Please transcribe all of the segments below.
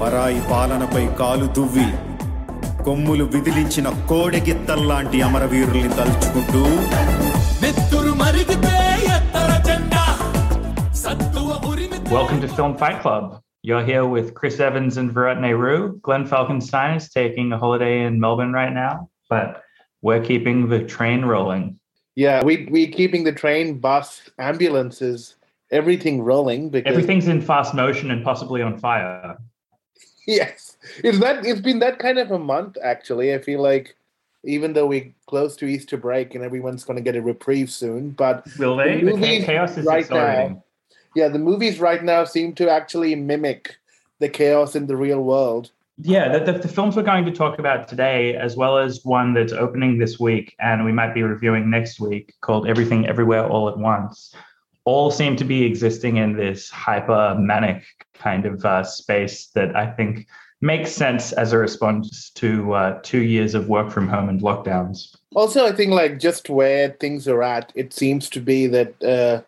పరాయి పాలనపై కాలు దువ్వి కొమ్ములు విదిలించిన కోడెగిత్తల్లాంటి అమరవీరుల్ని తలుచుకుంటూ నెత్తురు మరిగితే ఎత్తర జెండా సత్తువ ఉరిమి Welcome to Film Fight Club. You're here with Chris Evans and Virat Nehru. Glenn Falkenstein is taking a holiday in Melbourne right now, but we're keeping the train rolling. Yeah, we we keeping the train, bus, ambulances, everything rolling because Everything's in fast motion and possibly on fire. yes, it's that it's been that kind of a month actually. I feel like even though we're close to Easter break and everyone's going to get a reprieve soon, but Will they? The The chaos is right now- yeah, the movies right now seem to actually mimic the chaos in the real world. Yeah, the, the, the films we're going to talk about today, as well as one that's opening this week and we might be reviewing next week called Everything Everywhere All at Once, all seem to be existing in this hyper manic kind of uh, space that I think makes sense as a response to uh, two years of work from home and lockdowns. Also, I think like just where things are at, it seems to be that uh,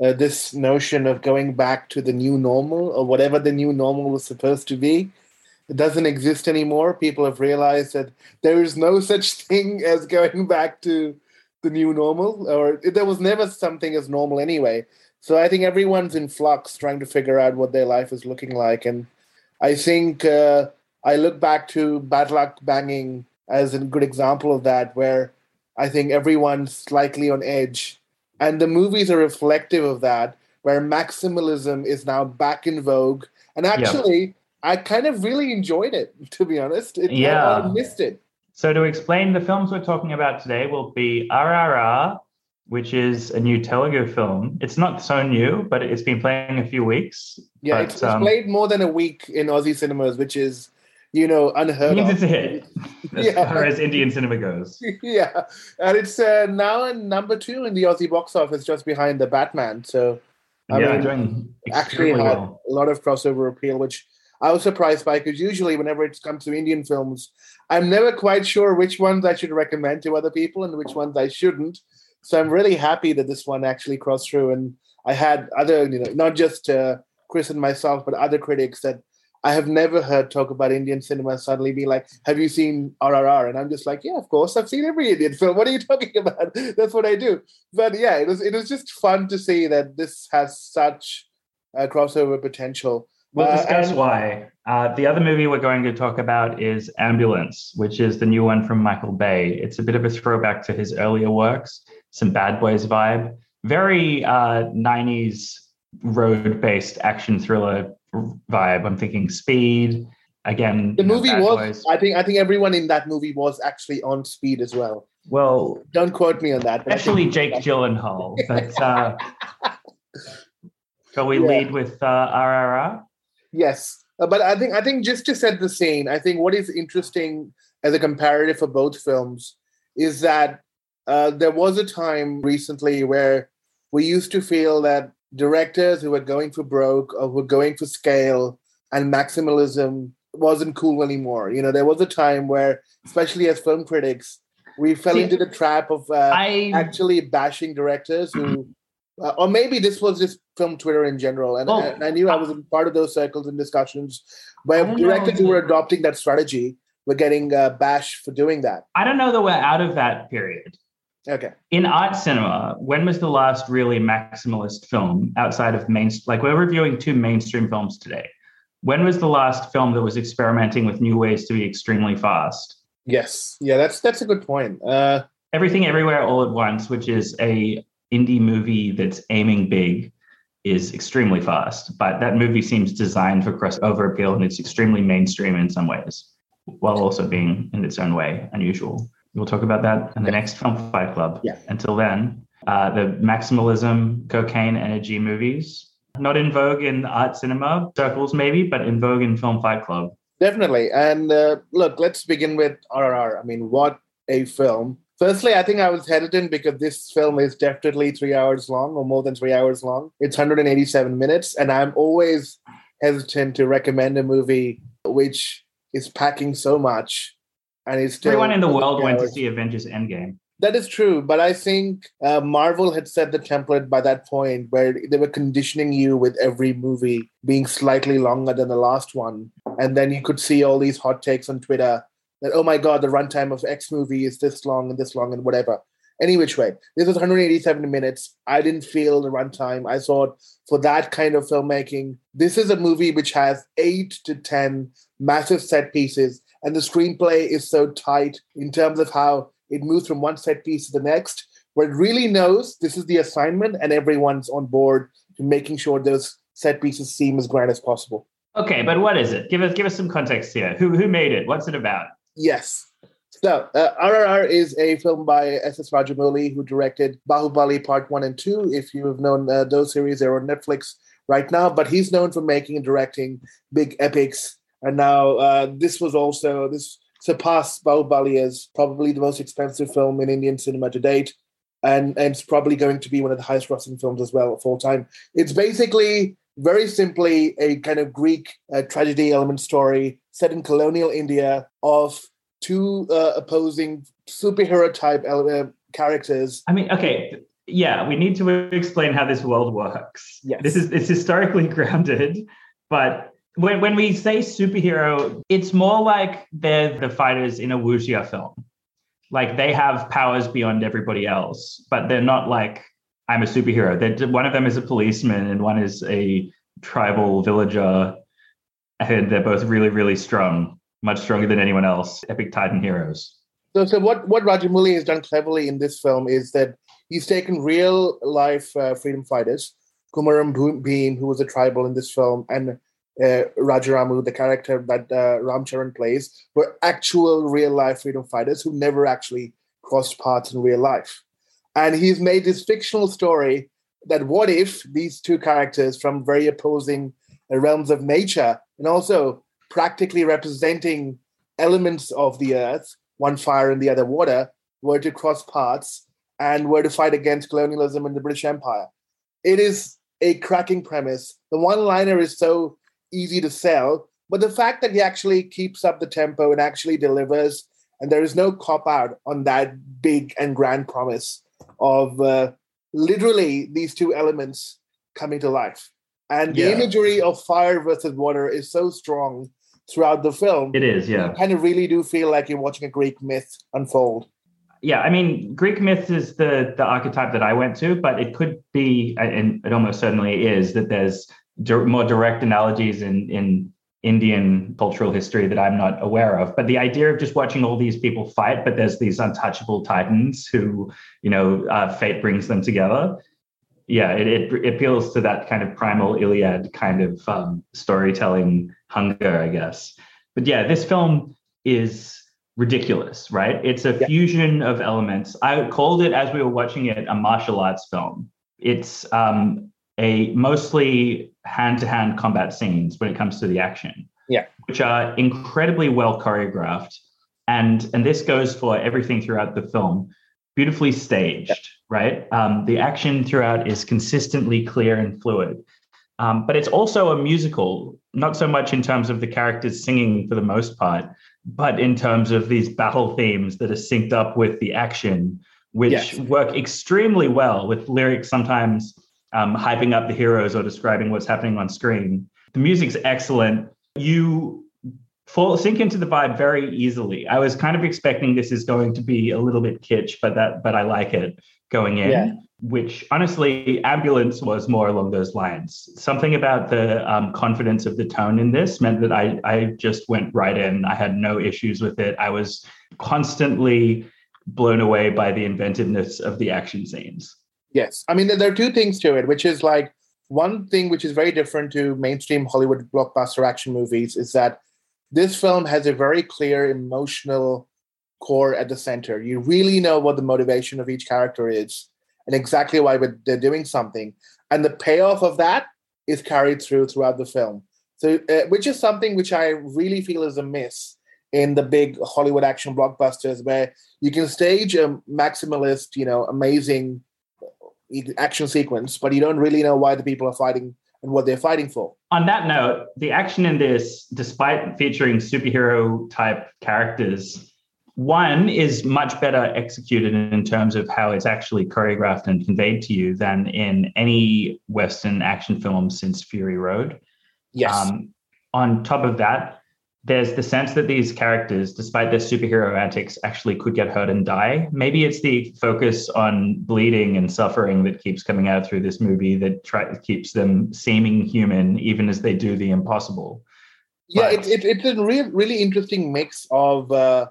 uh, this notion of going back to the new normal or whatever the new normal was supposed to be, it doesn't exist anymore. People have realized that there is no such thing as going back to the new normal, or there was never something as normal anyway. So I think everyone's in flux, trying to figure out what their life is looking like, and I think uh, I look back to Bad Luck Banging as a good example of that, where I think everyone's slightly on edge. And the movies are reflective of that, where maximalism is now back in vogue. And actually, I kind of really enjoyed it, to be honest. It, I- Yeah. I missed it. So, to explain, the films we're talking about today will be RRR, which is a new Telugu film. It's not so new, but it's been playing a few weeks. Yeah, But, it's, um, played more than a week in Aussie cinemas, which is, you know, unheard means of. it's a hit as Yeah. far as Indian cinema goes. yeah, and it's uh, now in number two in the Aussie box office, just behind the Batman. So I yeah, mean, doing actually had well. a lot of crossover appeal, which I was surprised by because usually whenever it comes to Indian films, I'm never quite sure which ones I should recommend to other people and which ones I shouldn't. So I'm really happy that this one actually crossed through, and I had other, you know, not just uh, Chris and myself, but other critics that I have never heard talk about Indian cinema suddenly be like, "Have you seen RRR?" And I'm just like, "Yeah, of course, I've seen every Indian film. What are you talking about? That's what I do." But yeah, it was it was just fun to see that this has such uh, crossover potential. We'll Uh, discuss and- why. Uh, the other movie we're going to talk about is Ambulance, which is the new one from Michael Bay. It's a bit of a throwback to his earlier works, some Bad Boys vibe, very uh, 90s road based action thriller vibe. I'm thinking Speed. Again, The know, movie was. Boys. I think. I think everyone in that movie was actually on speed as well. Well, Don't quote me on that. especially Jake Gyllenhaal. But uh, shall we Yeah. lead with uh, RRR? Yes, Uh, but I think I think just to set the scene, I think what is interesting as a comparative for both films is that uh, there was a time recently where we used to feel that directors who were going for broke or were going for scale and maximalism wasn't cool anymore. You know, there was a time where, especially as film critics, we fell See, into the trap of uh, I actually bashing directors who, uh, or maybe this was just film Twitter in general. And, Well, and I knew I was in part of those circles and discussions where directors who were adopting that strategy were getting uh, bashed for doing that. I don't know that we're out of that period. Okay. in art cinema, when was the last really maximalist film outside of main? Like we're reviewing two mainstream films today. When was the last film that was experimenting with new ways to be extremely fast? Yes. Yeah, that's that's a good point. Uh, Everything Everywhere All at Once, which is a indie movie that's aiming big, is extremely fast. But that movie seems designed for crossover appeal, and it's extremely mainstream in some ways, while also being in its own way unusual. We'll talk about that in the next Film Fight Club. Yeah. Until then, uh, the maximalism, cocaine, energy movies, not in vogue in art cinema circles, maybe, but in vogue in Film Fight Club. Definitely. And uh, look, let's begin with RRR. I mean, what a film. Firstly, I think I was hesitant because this film is definitely three hours long or more than three hours long. It's 187 minutes. And I'm always hesitant to recommend a movie which is packing so much and still. Everyone in the world went to see Avengers Endgame. That is true, but I think uh, Marvel had set the template by that point where they were conditioning you with every movie being slightly longer than the last one. and then you could see all these hot takes on Twitter that oh my god, the runtime of X movie is this long and this long and whatever. Any which way, this was 187 minutes. I didn't feel the runtime. I thought for that kind of filmmaking, this is a movie which has eight to ten massive set pieces, and the screenplay is so tight in terms of how it moves from one set piece to the next, where it really knows this is the assignment, and everyone's on board to making sure those set pieces seem as grand as possible. Okay, but what is it? Give us give us some context here. Who who made it? What's it about? Yes. So, uh, RRR is a film by S.S. Rajamouli, who directed Bahubali Part 1 and 2. If you have known uh, those series, they're on Netflix right now, but he's known for making and directing big epics. And now uh, this was also, this surpassed Bahubali as probably the most expensive film in Indian cinema to date. And, and it's probably going to be one of the highest grossing films as well of all time. It's basically very simply a kind of Greek uh, tragedy element story set in colonial India of two uh, opposing superhero type uh, characters. I mean, okay, yeah, we need to explain how this world works. Yes. This is it's historically grounded, but when when we say superhero, it's more like they're the fighters in a wuxia film. Like they have powers beyond everybody else, but they're not like I'm a superhero. They're, one of them is a policeman and one is a tribal villager, and they're both really, really strong, much stronger than anyone else. Epic Titan heroes. So, so what what Rajamouli has done cleverly in this film is that he's taken real life uh, freedom fighters, Kumaram Bhim, who was a tribal in this film, and uh, Rajaramu, the character that uh, Ram Charan plays, were actual real life freedom fighters who never actually crossed paths in real life. And he's made this fictional story that what if these two characters from very opposing realms of nature and also practically representing elements of the earth, one fire and the other water, were to cross paths and were to fight against colonialism and the British Empire. It is a cracking premise. The one liner is so easy to sell, but the fact that he actually keeps up the tempo and actually delivers, and there is no cop out on that big and grand promise of uh, literally these two elements coming to life. And the Yeah. imagery of fire versus water is so strong throughout the film. It is, yeah. You kind of really do feel like you're watching a Greek myth unfold. yeah i mean greek myth is the the archetype that i went to but it could be and it almost certainly is that there's dir- more direct analogies in in indian cultural history that i'm not aware of but the idea of just watching all these people fight but there's these untouchable titans who you know uh, fate brings them together yeah it, it, it appeals to that kind of primal iliad kind of um, storytelling hunger i guess but yeah this film is ridiculous, right? It's a Yeah. fusion of elements. I called it as we were watching it a martial arts film. It's um, a mostly hand-to-hand combat scenes when it comes to the action, Yeah. which are incredibly well choreographed, and and this goes for everything throughout the film. Beautifully staged, right? Um, the action throughout is consistently clear and fluid. Um, but it's also a musical, not so much in terms of the characters singing for the most part, but in terms of these battle themes that are synced up with the action, which Yes. work extremely well with lyrics sometimes um, hyping up the heroes or describing what's happening on screen. The music's excellent. You fall sink into the vibe very easily. I was kind of expecting this is going to be a little bit kitsch, but that but I like it going in. Yeah. Which honestly, ambulance was more along those lines. Something about the um, confidence of the tone in this meant that I I just went right in. I had no issues with it. I was constantly blown away by the inventiveness of the action scenes. Yes. I mean, there there are two things to it, which is like one thing which is very different to mainstream Hollywood blockbuster action movies is that this film has a very clear emotional core at the center. You really know what the motivation of each character is and exactly why they're doing something. And the payoff of that is carried through throughout the film. So, uh, which is something which I really feel is a miss in the big Hollywood action blockbusters, where you can stage a maximalist, you know, amazing action sequence, but you don't really know why the people are fighting and what they're fighting for. On that note, the action in this, despite featuring superhero type characters, one is much better executed in terms of how it's actually choreographed and conveyed to you than in any Western action film since Fury Road. Yes. Um, on top of that, there's the sense that these characters, despite their superhero antics, actually could get hurt and die. Maybe it's the focus on bleeding and suffering that keeps coming out through this movie that try, keeps them seeming human, even as they do the impossible. Yeah, But- it, it, it's a real, really interesting mix of uh,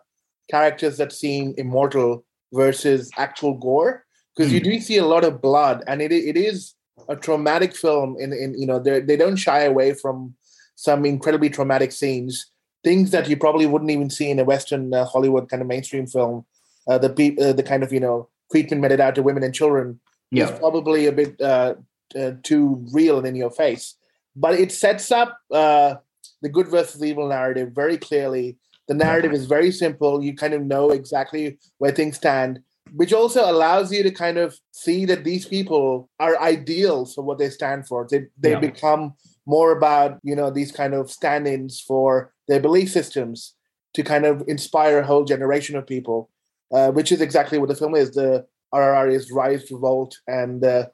characters that seem immortal versus actual gore, because you Hmm. do see a lot of blood, and it it is a traumatic film. In in you know they they don't shy away from some incredibly traumatic scenes, things that you probably wouldn't even see in a Western uh, Hollywood kind of mainstream film. Uh, the uh, the kind of you know treatment meted out to women and children is probably a bit uh, uh, too real and in your face. But it sets up uh, the good versus evil narrative very clearly. The narrative is very simple. You kind of know exactly where things stand, which also allows you to kind of see that these people are ideals for what they stand for. They they Yeah. become more about you know these kind of stand-ins for their belief systems to kind of inspire a whole generation of people, uh, which is exactly what the film is. The RRR is rise, revolt, and uh,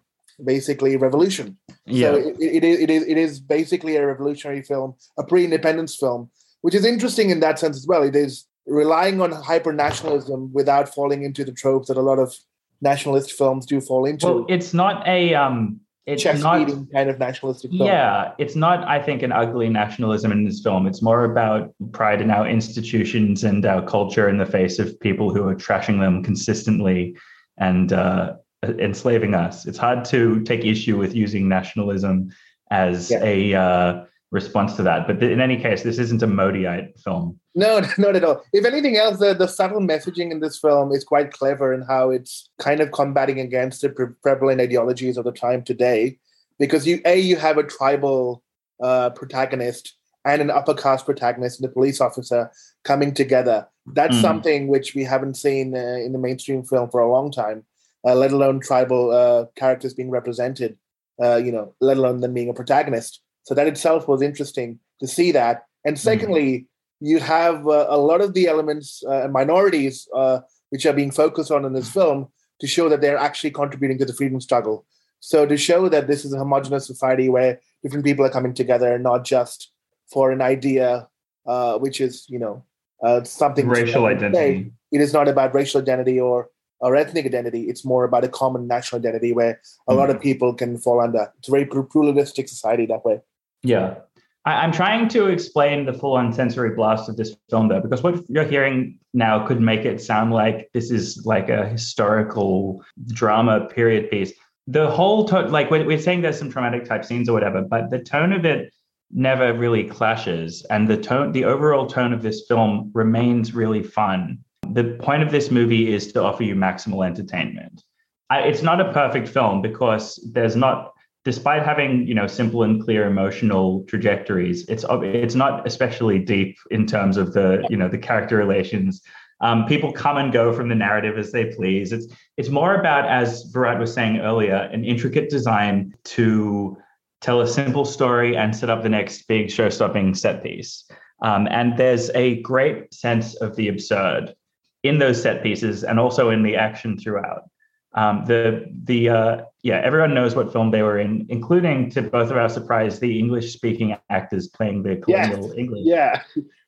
basically revolution. Yeah. So it, it, is, it is it is basically a revolutionary film, a pre-independence film, which is interesting in that sense as well. It is relying on hyper nationalism without falling into the tropes that a lot of nationalist films do fall into. well, it's not a um, it's not kind of nationalistic film. Yeah, it's not, I think, an ugly nationalism in this film. It's more about pride in our institutions and our culture in the face of people who are trashing them consistently and uh, enslaving us. It's hard to take issue with using nationalism as Yeah. a uh, response to that. But in any case, this isn't a Modiite film. No, not at all. If anything else, the, the subtle messaging in this film is quite clever in how it's kind of combating against the pre- prevalent ideologies of the time today. Because you, a, you have a tribal uh, protagonist and an upper caste protagonist and a police officer coming together. That's Mm. something which we haven't seen uh, in the mainstream film for a long time. Uh, let alone tribal uh, characters being represented. Uh, you know, let alone them being a protagonist. So that itself was interesting to see that. And secondly, you have uh, a lot of the elements uh, and minorities uh, which are being focused on in this film to show that they're actually contributing to the freedom struggle. So to show that this is a homogenous society where different people are coming together, not just for an idea, uh, which is you know uh, something Racial identity. It is not about racial identity or or ethnic identity. It's more about a common national identity where a lot of people can fall under. It's a very pluralistic society that way. Yeah. I, I'm trying to explain the full on sensory blast of this film, though, because what you're hearing now could make it sound like this is like a historical drama period piece. The whole tone, like we're, we're saying there's some traumatic type scenes or whatever, but the tone of it never really clashes. And the tone, the overall tone of this film remains really fun. The point of this movie is to offer you maximal entertainment. I, it's not a perfect film because there's not despite having you know simple and clear emotional trajectories it's it's not especially deep in terms of the you know the character relations. Um, people come and go from the narrative as they please. It's it's more about as Virat was saying earlier an intricate design to tell a simple story and set up the next big show-stopping set piece. Um, and there's a great sense of the absurd in those set pieces and also in the action throughout um, the the uh, yeah everyone knows what film they were in, including to both of our surprise the English speaking actors playing the Yes. colonial English. Yeah,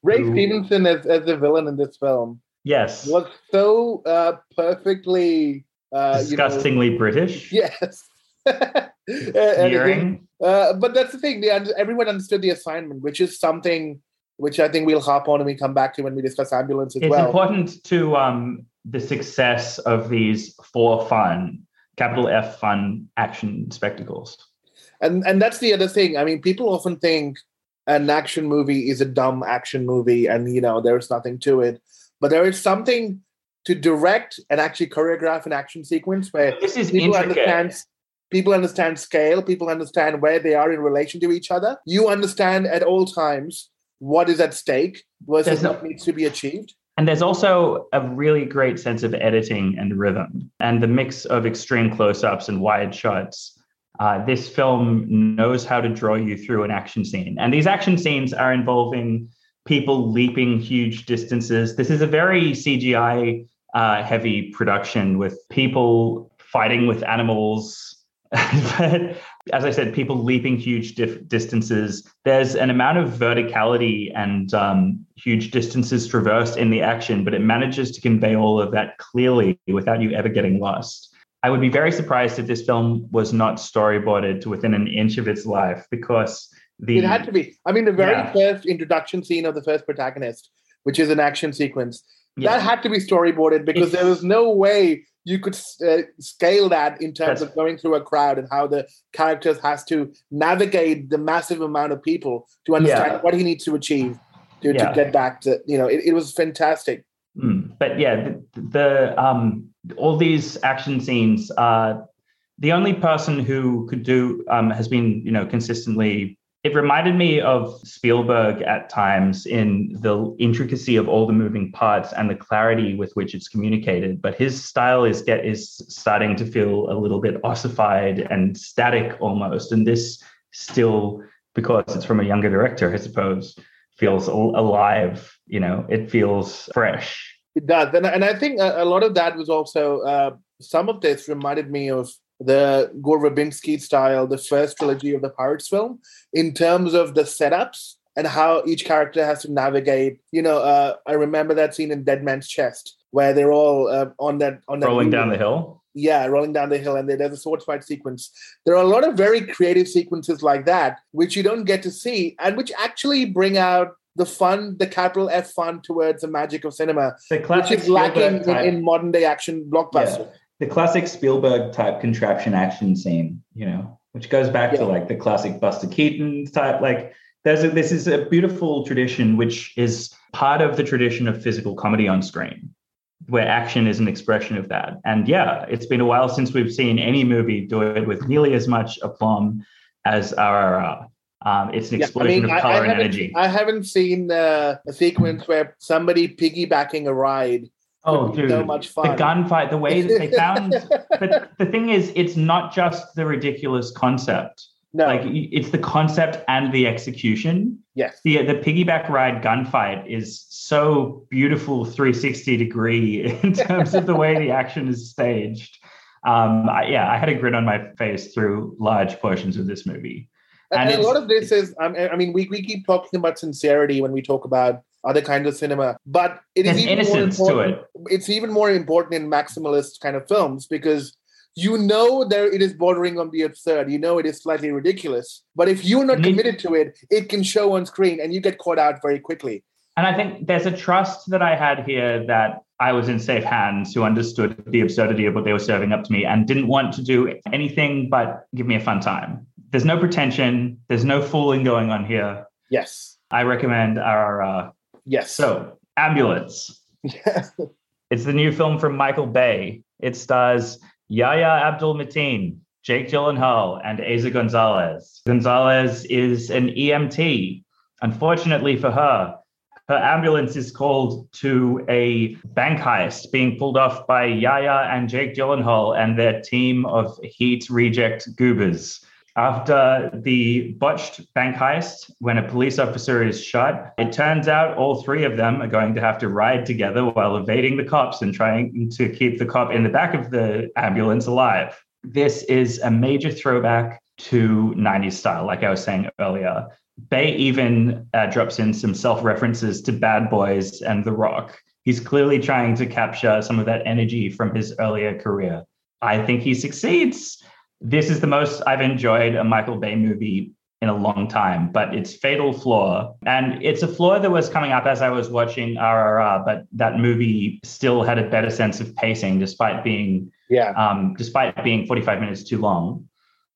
Ray Who- Stevenson as, as the villain in this film Yes. was so uh, perfectly uh, you know- Disgustingly British. yes. And uh, but that's the thing. They, everyone understood the assignment, which is something which I think we'll hop on and we come back to when we discuss ambulance as It's well. important to um, the success of these for fun, capital F fun action spectacles. and and that's the other thing. I mean, people often think an action movie is a dumb action movie, and you know there's nothing to it. But there is something to direct and actually choreograph an action sequence where This is people intricate. understand people understand scale, people understand where they are in relation to each other. You understand at all times what is at stake versus no- what needs to be achieved. And there's also a really great sense of editing and rhythm, and the mix of extreme close ups and wide shots. Uh, this film knows how to draw you through an action scene. And these action scenes are involving people leaping huge distances. This is a very CGI uh, heavy production with people fighting with animals but as I said, people leaping huge dif- distances. There's an amount of verticality and um, huge distances traversed in the action, but it manages to convey all of that clearly without you ever getting lost. I would be very surprised if this film was not storyboarded to within an inch of its life because the It had to be. I mean, the very Yeah. first introduction scene of the first protagonist, which is an action sequence, Yeah. that had to be storyboarded because It's- there was no way you could uh, scale that in terms of going through a crowd and how the characters has to navigate the massive amount of people to understand Yeah. what he needs to achieve to, to get back to you know it, it was fantastic Mm, but yeah, the, the um, all these action scenes. Uh, the only person who could do um, has been, you know, consistently. It reminded me of Spielberg at times in the intricacy of all the moving parts and the clarity with which it's communicated. But his style is get is starting to feel a little bit ossified and static almost. And this still, because it's from a younger director, I suppose, feels al- alive. You know, it feels fresh. it does and, and i think a, a lot of that was also uh, some of this reminded me of the gore verbinski style the first trilogy of the pirates film in terms of the setups and how each character has to navigate you know uh, i remember that scene in dead man's chest where they're all uh, on that on that rolling wheel. down the hill. yeah, rolling down the hill, and there's a sword fight sequence. There are a lot of very creative sequences like that, which you don't get to see, and which actually bring out the fun, the capital F fun towards the magic of cinema, The which is lacking in, in modern day action blockbuster. The classic Spielberg type contraption action scene, you know, which goes back Yeah. to like the classic Buster Keaton type. Like, there's a, this is a beautiful tradition, which is part of the tradition of physical comedy on screen, where action is an expression of that. And yeah, it's been a while since we've seen any movie do it with nearly as much aplomb as RRR. Um, it's an Yeah, I explosion mean, of color I and haven't, energy. I haven't seen uh, a sequence where somebody piggybacking a ride. Oh, dude, so much the gunfight, the way that they found but the thing is, it's not just the ridiculous concept. no, Like it's the concept and the execution. yes, The the piggyback ride gunfight is so beautiful, 360 degree in terms of the way the action is staged. Um, I, yeah, I had a grin on my face through large portions of this movie. And, And and a lot of this is, um, I mean, we, we keep talking about sincerity when we talk about other kinds of cinema, but it is even more innocence to important. it. It's even more important in maximalist kind of films because you know there it is bordering on the absurd. You know it is slightly ridiculous, but if you're not committed to it, it can show on screen, and you get caught out very quickly. And I think there's a trust that I had here that I was in safe hands who understood the absurdity of what they were serving up to me and didn't want to do anything but give me a fun time. There's no pretension, there's no fooling going on here. Yes, I recommend RRR. Yes. So, Ambulance. It's the new film from Michael Bay. It stars Yahya Abdul Mateen, Jake Gyllenhaal, and Eiza Gonzalez. Gonzalez is an EMT. Unfortunately for her, her ambulance is called to a bank heist being pulled off by Yahya and Jake Gyllenhaal and their team of heat reject goobers. After the botched bank heist, when a police officer is shot, it turns out all three of them are going to have to ride together while evading the cops and trying to keep the cop in the back of the ambulance alive. This is a major throwback to 90s style, like I was saying earlier. Bay even uh, drops in some self references to Bad Boys and The Rock. He's clearly trying to capture some of that energy from his earlier career. I think he succeeds. This is the most I've enjoyed a Michael Bay movie in a long time, but it's fatal flaw. And it's a flaw that was coming up as I was watching RRR, but that movie still had a better sense of pacing despite being yeah, um, despite being 45 minutes too long.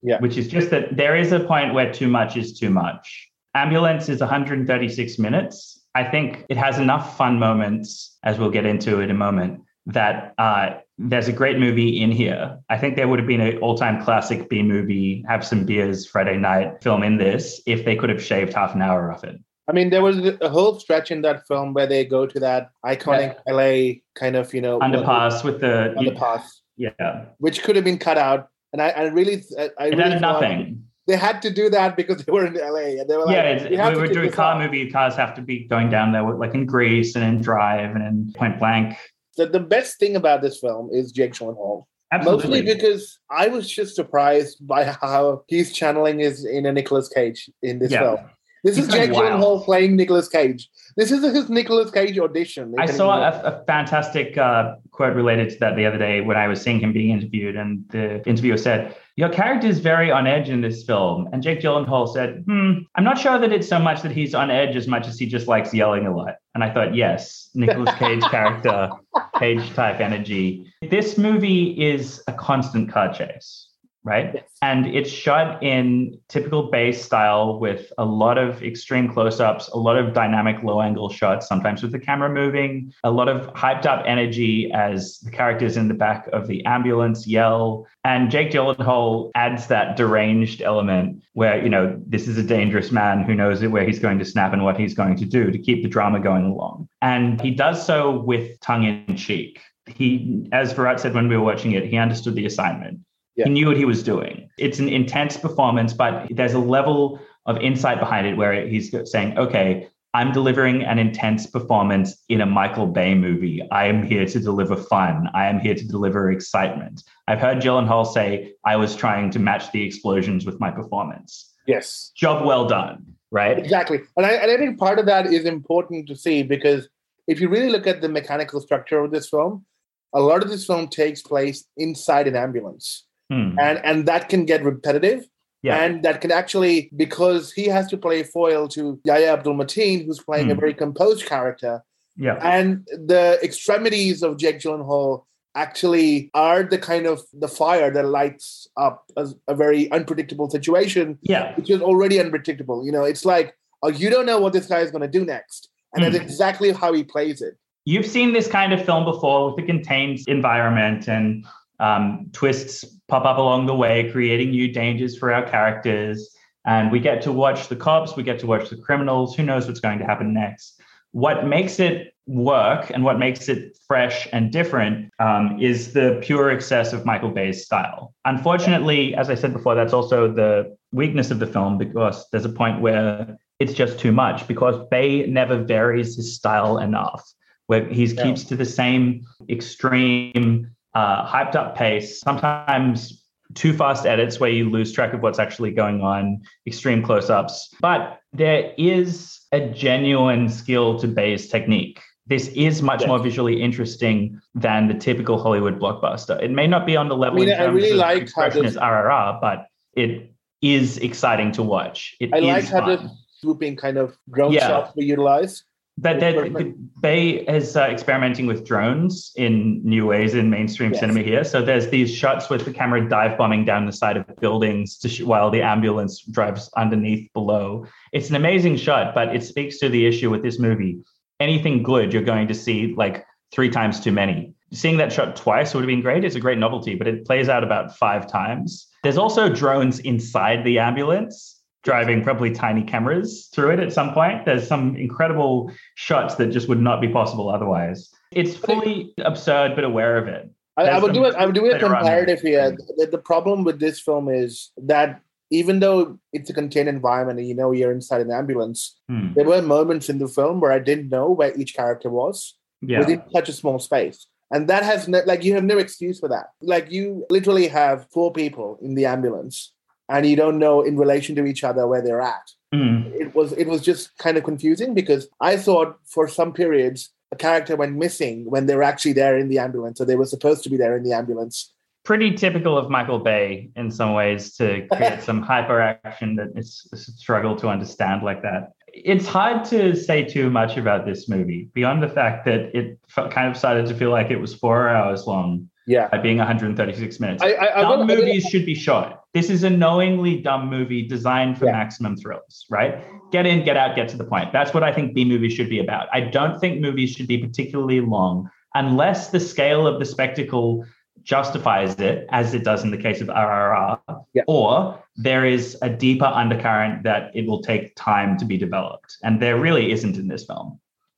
Yeah. Which is just that there is a point where too much is too much. Ambulance is 136 minutes. I think it has enough fun moments, as we'll get into in a moment, that uh, there's a great movie in here. I think there would have been an all-time classic B movie, have some beers Friday night film in this if they could have shaved half an hour off it. I mean, there was a whole stretch in that film where they go to that iconic LA kind of, you know, Underpass with the underpass, yeah, which could have been cut out. And I, I really, I, I it really nothing. They had to do that because they were in LA, and they were like, yeah, "We we were doing this car off." movie. Cars have to be going down there, like in Grease and in Drive and in Point Blank. The, the best thing about this film is Jake Gyllenhaal. Absolutely. Mostly because I was just surprised by how he's channeling his inner Nicolas Cage in this Yeah. film. This He's is Jake wild. Gyllenhaal playing Nicolas Cage. This is his Nicolas Cage audition. I saw a, a fantastic uh, quote related to that the other day when I was seeing him being interviewed, and the interviewer said, "Your character is very on edge in this film." And Jake Gyllenhaal said, "Hmm, I'm not sure that it's so much that he's on edge as much as he just likes yelling a lot." And I thought, yes, Nicolas Cage character, Cage type energy. This movie is a constant car chase. Right. Yes. And it's shot in typical Bay's style with a lot of extreme close ups, a lot of dynamic low angle shots, sometimes with the camera moving, a lot of hyped up energy as the characters in the back of the ambulance yell. And Jake Gyllenhaal adds that deranged element where, you know, this is a dangerous man who knows where he's going to snap and what he's going to do to keep the drama going along. And he does so with tongue in cheek. He, as Virat said when we were watching it, he understood the assignment. Yeah. He knew what he was doing. It's an intense performance, but there's a level of insight behind it where he's saying, okay, I'm delivering an intense performance in a Michael Bay movie. I am here to deliver fun. I am here to deliver excitement. I've heard Gyllenhaal say, I was trying to match the explosions with my performance. yes, Job well done, right? exactly. And I, and I think part of that is important to see because if you really look at the mechanical structure of this film, a lot of this film takes place inside an ambulance. Hmm. And, and that can get repetitive. Yeah. And that can actually, because he has to play foil to Yahya Abdul Mateen, who's playing a Hmm. very composed character, yeah. and the extremities of Jake Gyllenhaal actually are the kind of the fire that lights up a, a very unpredictable situation, Yeah. which is already unpredictable. You know, it's like, oh, you don't know what this guy is going to do next, and that's Hmm. exactly how he plays it. You've seen this kind of film before with a contained environment and um, twists pop up along the way, creating new dangers for our characters. And we get to watch the cops, we get to watch the criminals. Who knows what's going to happen next? What makes it work and what makes it fresh and different um, is the pure excess of Michael Bay's style. Unfortunately, as I said before, that's also the weakness of the film because there's a point where it's just too much because Bay never varies his style enough where he Yeah. keeps to the same extreme, uh, hyped up pace, sometimes too fast edits where you lose track of what's actually going on, extreme close ups. But there is a genuine skill to Bay's technique. This is much Yes. more visually interesting than the typical Hollywood blockbuster. It may not be on the level I mean, in I really of like how this- RRR, but it is exciting to watch. It I like how the swooping kind of drone Yeah. shots were utilized. But It's that. Bay is uh, experimenting with drones in new ways in mainstream Yes. cinema here. So there's these shots with the camera dive bombing down the side of buildings to sh- while the ambulance drives underneath below. It's an amazing shot, but it speaks to the issue with this movie. Anything good, you're going to see like three times too many. Seeing that shot twice would have been great. It's a great novelty, but it plays out about five times. There's also drones inside the ambulance driving probably tiny cameras through it at some point. There's some incredible shots that just would not be possible otherwise. It's fully absurd, but aware of it. I, I would do it. I would do a comparative here. The, the problem with this film is that even though it's a contained environment and you know you're inside an ambulance, Hmm. there were moments in the film where I didn't know where each character was Yeah. within such a small space. And that has no, like you have no excuse for that. Like you literally have four people in the ambulance and you don't know in relation to each other where they're at. Hmm. It was it was just kind of confusing because I thought for some periods a character went missing when they were actually there in the ambulance or they were supposed to be there in the ambulance. Pretty typical of Michael Bay in some ways to create some hyperaction that it's a struggle to understand like that. It's hard to say too much about this movie beyond the fact that it kind of started to feel like it was four hours long Yeah. by being 136 minutes. I, I, I dumb will- I will- movies should be shot. This is a knowingly dumb movie designed for Yeah. maximum thrills, right? Get in, get out, get to the point. That's what I think B movies should be about. I don't think movies should be particularly long unless the scale of the spectacle justifies it, as it does in the case of RRR, Yeah. or there is a deeper undercurrent that it will take time to be developed. And there really isn't in this film.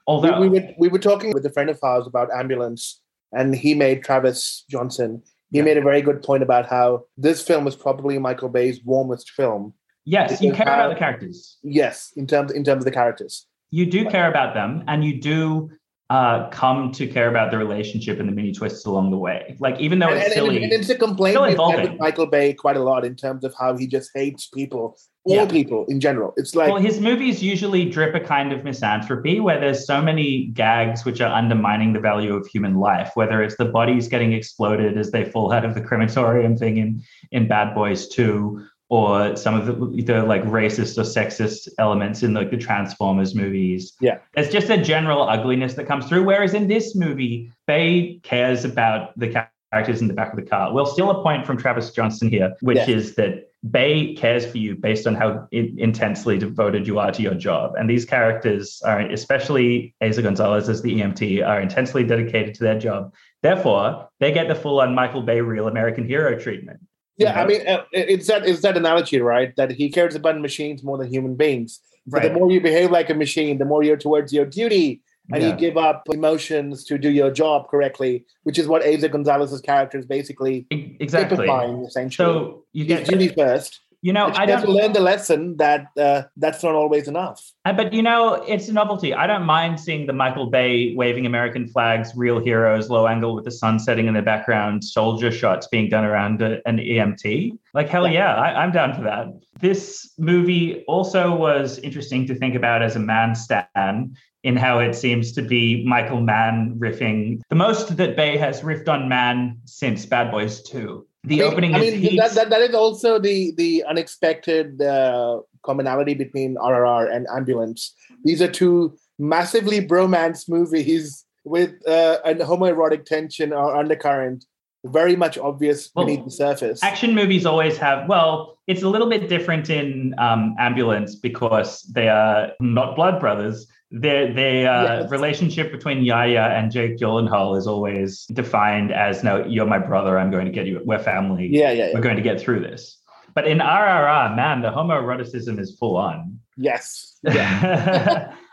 we, Although, we, were, we were talking with a friend of ours about ambulance and he made Travis Johnson. He Yeah. made a very good point about how this film is probably Michael Bay's warmest film. yes, you care about the characters. Yes, in terms in terms of the characters. you do care about them and you do uh, come to care about the relationship and the mini twists along the way. Like even though and, it's and- silly, and it's a complaint still we've had with Michael Bay quite a lot in terms of how he just hates people, all Yeah. people in general. It's like well, his movies usually drip a kind of misanthropy where there's so many gags which are undermining the value of human life, whether it's the bodies getting exploded as they fall out of the crematorium thing in, in Bad Boys 2, or some of the, the like racist or sexist elements in like the Transformers movies. Yeah. it's just a general ugliness that comes through. Whereas in this movie, Bay cares about the characters in the back of the car. We'll steal a point from Travis Johnson here, which Yeah. is that Bay cares for you based on how in- intensely devoted you are to your job. And these characters are, especially Eiza Gonzalez as the EMT, are intensely dedicated to their job. Therefore, they get the full on Michael Bay real American hero treatment. Yeah, I mean, uh, it's that it's that analogy, right? That he cares about machines more than human beings. So Right. the more you behave like a machine, the more you're towards your duty, and Yeah. you give up emotions to do your job correctly, which is what Eiza Gonzalez's character is basically Exactly. typifying, essentially. So you get, duty first. you know, I have to don't, learn the lesson that uh, that's not always enough. But you know, it's a novelty. I don't mind seeing the Michael Bay waving American flags, real heroes, low angle with the sun setting in the background, soldier shots being done around a, an EMT. Like hell yeah, I, I'm down for that. This movie also was interesting to think about as a Mann stan in how it seems to be Michael Mann riffing the most that Bay has riffed on Mann since Bad Boys 2. The I mean, opening I is mean, that, that, that is also the the unexpected uh, commonality between RRR and Ambulance. These are two massively bromance movies with uh, an homoerotic tension or undercurrent, very much obvious Well, beneath the surface. action movies always have well it's a little bit different in um, ambulance because they are not blood brothers their their uh, Yes. relationship between Yahya and jake gyllenhaal is always defined as no you're my brother i'm going to get you we're family yeah, yeah, yeah. we're going to get through this but in rrr man the homoeroticism is full on Yes.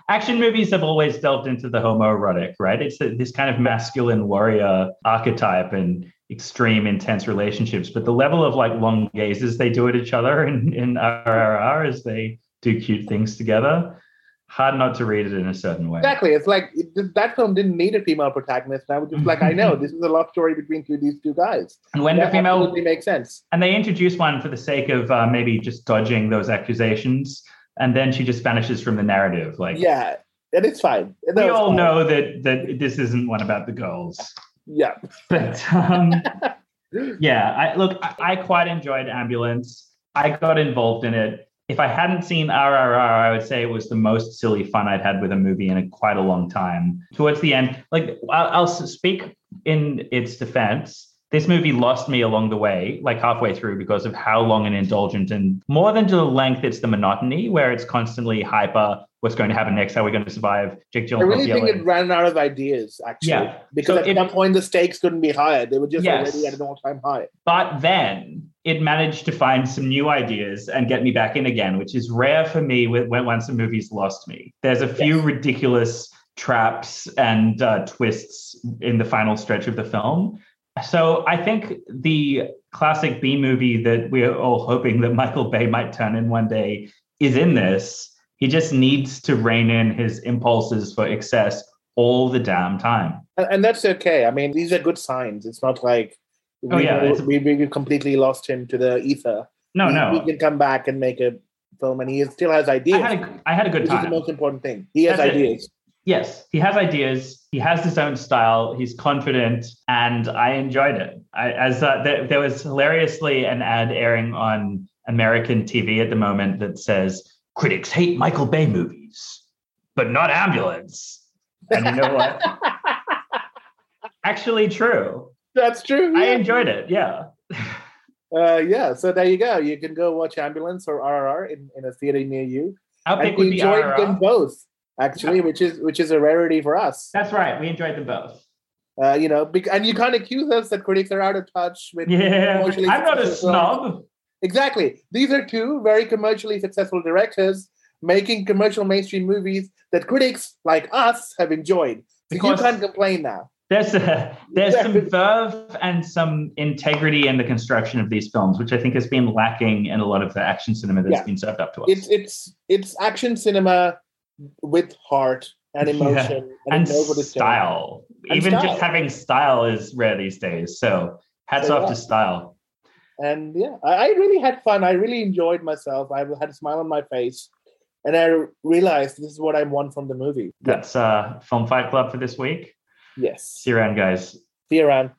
action movies have always delved into the homoerotic, right? It's this kind of masculine warrior archetype and extreme intense relationships. But the level of like long gazes they do at each other in, in RRR as they do cute things together, hard not to read it in a certain way. Exactly. It's like it, that film didn't need a female protagonist. And I was just like, I know this is a love story between two these two guys. And when the female absolutely makes sense. and they introduce one for the sake of uh, maybe just dodging those accusations, and then she just vanishes from the narrative. Like, Yeah, and it's fine. we No, all fine. know that that this isn't one about the girls. Yeah. but um, yeah, I look, I, I quite enjoyed Ambulance. I got involved in it. If I hadn't seen RRR, I would say it was the most silly fun I'd had with a movie in a, quite a long time. Towards the end, like I'll, I'll speak in its defense. This movie lost me along the way, like halfway through, because of how long and indulgent, and more than to the length, it's the monotony where it's constantly hyper. What's going to happen next? How are we going to survive? Jake Gyllenhaal. I really think yelling. it ran out of ideas, actually. Yeah. Because So at it- some point the stakes couldn't be higher. They were just Yes. already at an all-time high. But then it managed to find some new ideas and get me back in again, which is rare for me when, when once a movie's lost me. There's a few Yes. ridiculous traps and uh, twists in the final stretch of the film. So I think the classic B movie that we're all hoping that Michael Bay might turn in one day is in this. He just needs to rein in his impulses for excess all the damn time. And, and that's okay. I mean, these are good signs. It's not like Oh, we, yeah, it's- we, we completely lost him to the ether. No, he, no. He can come back and make a film, and he still has ideas. I had a, I had a good which is the most important thing. He has That's it. ideas. yes, he has ideas. He has his own style. He's confident, and I enjoyed it. I, as uh, there, there was hilariously an ad airing on American TV at the moment that says critics hate Michael Bay movies, but not Ambulance. And you know what? Actually, true. That's true. I yeah. enjoyed it. Yeah. Uh, yeah, so there you go. You can go watch Ambulance or RRR in, in a theater near you. Our And pick would we enjoyed RRR. them both, actually, which is which is a rarity for us. That's right. We enjoyed them both. Uh, you know, and you can't accuse us that critics are out of touch with Yeah. I'm not a snob. Exactly. These are two very commercially successful directors making commercial mainstream movies that critics like us have enjoyed. So you can't complain now. There's a, there's Yeah. some verve and some integrity in the construction of these films, which I think has been lacking in a lot of the action cinema that's Yeah. been served up to us. It's it's it's action cinema with heart and emotion and, and it knows what it's doing. style. And Even style. just having style is rare these days. So hats So, off yeah. to style and yeah, I, I, really had fun. I really enjoyed myself. I had a smile on my face, and I realized this is what I want from the movie. That's uh, Film Fight Club for this week. Yes. See you around, guys. See you around.